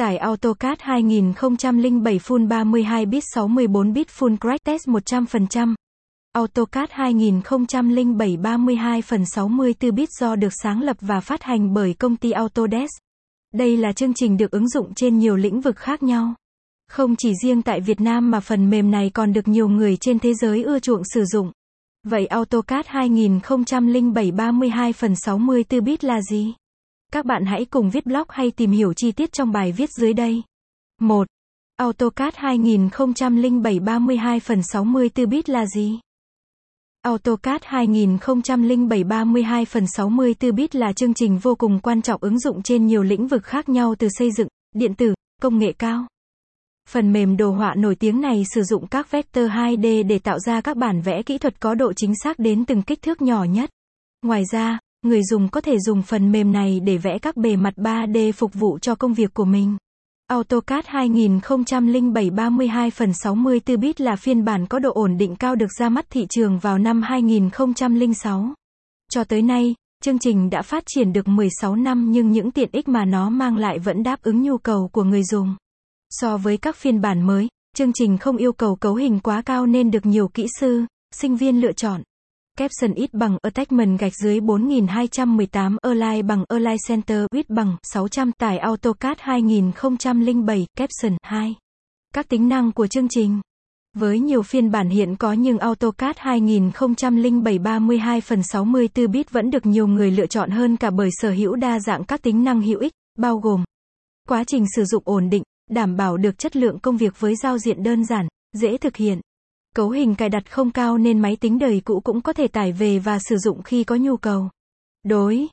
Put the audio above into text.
Tải AutoCAD 2007 Full 32 bit 64 bit, Full Crack Test 100%. AutoCAD 2007 32 phần 64 bit do được sáng lập và phát hành bởi công ty Autodesk. Đây là chương trình được ứng dụng trên nhiều lĩnh vực khác nhau. Không chỉ riêng tại Việt Nam mà phần mềm này còn được nhiều người trên thế giới ưa chuộng sử dụng. Vậy AutoCAD 2007 32 phần 64 bit là gì? Các bạn hãy cùng viết blog hay tìm hiểu chi tiết trong bài viết dưới đây. 1. AutoCAD 2007 32 phần 64 bit là gì? AutoCAD 2007 32 phần 64 bit là chương trình vô cùng quan trọng ứng dụng trên nhiều lĩnh vực khác nhau từ xây dựng, điện tử, công nghệ cao. Phần mềm đồ họa nổi tiếng này sử dụng các vector 2D để tạo ra các bản vẽ kỹ thuật có độ chính xác đến từng kích thước nhỏ nhất. Ngoài ra, người dùng có thể dùng phần mềm này để vẽ các bề mặt 3D phục vụ cho công việc của mình. AutoCAD 2007 32 phần 64 bit là phiên bản có độ ổn định cao được ra mắt thị trường vào năm 2006. Cho tới nay, chương trình đã phát triển được 16 năm nhưng những tiện ích mà nó mang lại vẫn đáp ứng nhu cầu của người dùng. So với các phiên bản mới, chương trình không yêu cầu cấu hình quá cao nên được nhiều kỹ sư, sinh viên lựa chọn caption ít bằng Attachment gạch dưới 4218 Align bằng Align Center width bằng 600 tải AutoCAD 2007 caption 2. Các tính năng của chương trình với nhiều phiên bản hiện có nhưng AutoCAD 2007 32 phần 64 bit vẫn được nhiều người lựa chọn hơn cả bởi sở hữu đa dạng các tính năng hữu ích, bao gồm quá trình sử dụng ổn định, đảm bảo được chất lượng công việc với giao diện đơn giản, dễ thực hiện. Cấu hình cài đặt không cao nên máy tính đời cũ cũng có thể tải về và sử dụng khi có nhu cầu. Đối